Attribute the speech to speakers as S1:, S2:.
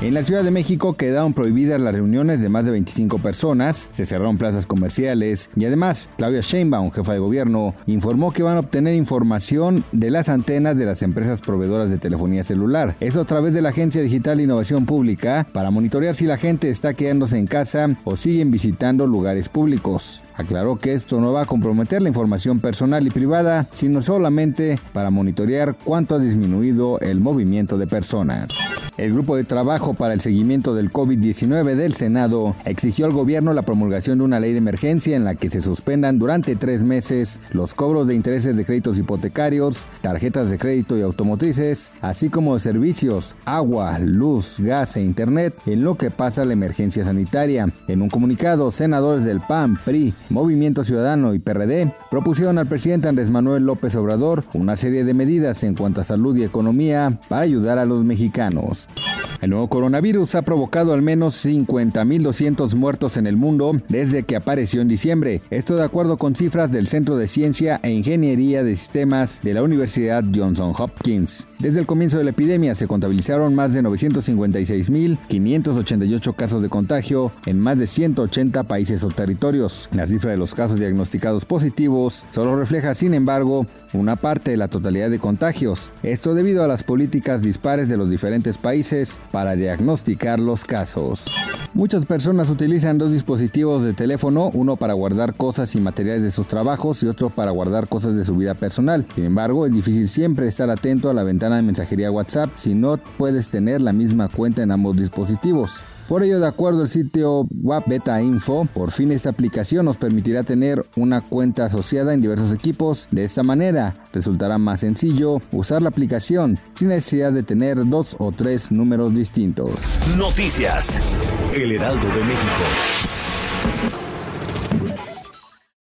S1: En la Ciudad de México quedaron prohibidas las reuniones de más de 25 personas, se cerraron plazas comerciales y además Claudia Sheinbaum, jefa de gobierno, informó que van a obtener información de las antenas de las empresas proveedoras de telefonía celular. Eso a través de la Agencia Digital de Innovación Pública para monitorear si la gente está quedándose en casa o siguen visitando lugares públicos. Aclaró que esto no va a comprometer la información personal y privada, sino solamente para monitorear cuánto ha disminuido el movimiento de personas. El grupo de trabajo para el seguimiento del COVID-19 del Senado exigió al gobierno la promulgación de una ley de emergencia en la que se suspendan durante tres meses los cobros de intereses de créditos hipotecarios, tarjetas de crédito y automotrices, así como servicios, agua, luz, gas e internet en lo que pasa la emergencia sanitaria. En un comunicado, senadores del PAN, PRI, Movimiento Ciudadano y PRD propusieron al presidente Andrés Manuel López Obrador una serie de medidas en cuanto a salud y economía para ayudar a los mexicanos. El nuevo coronavirus ha provocado al menos 50.200 muertos en el mundo desde que apareció en diciembre. Esto de acuerdo con cifras del Centro de Ciencia e Ingeniería de Sistemas de la Universidad Johnson Hopkins. Desde el comienzo de la epidemia se contabilizaron más de 956.588 casos de contagio en más de 180 países o territorios. La cifra de los casos diagnosticados positivos solo refleja, sin embargo, una parte de la totalidad de contagios. Esto debido a las políticas dispares de los diferentes países para diagnosticar los casos. Muchas personas utilizan dos dispositivos de teléfono, uno para guardar cosas y materiales de sus trabajos y otro para guardar cosas de su vida personal. Sin embargo, es difícil siempre estar atento a la ventana de mensajería WhatsApp si no puedes tener la misma cuenta en ambos dispositivos. Por ello, de acuerdo al sitio Web Beta Info, por fin esta aplicación nos permitirá tener una cuenta asociada en diversos equipos. De esta manera, resultará más sencillo usar la aplicación sin necesidad de tener dos o tres números distintos.
S2: Noticias. El Heraldo de México.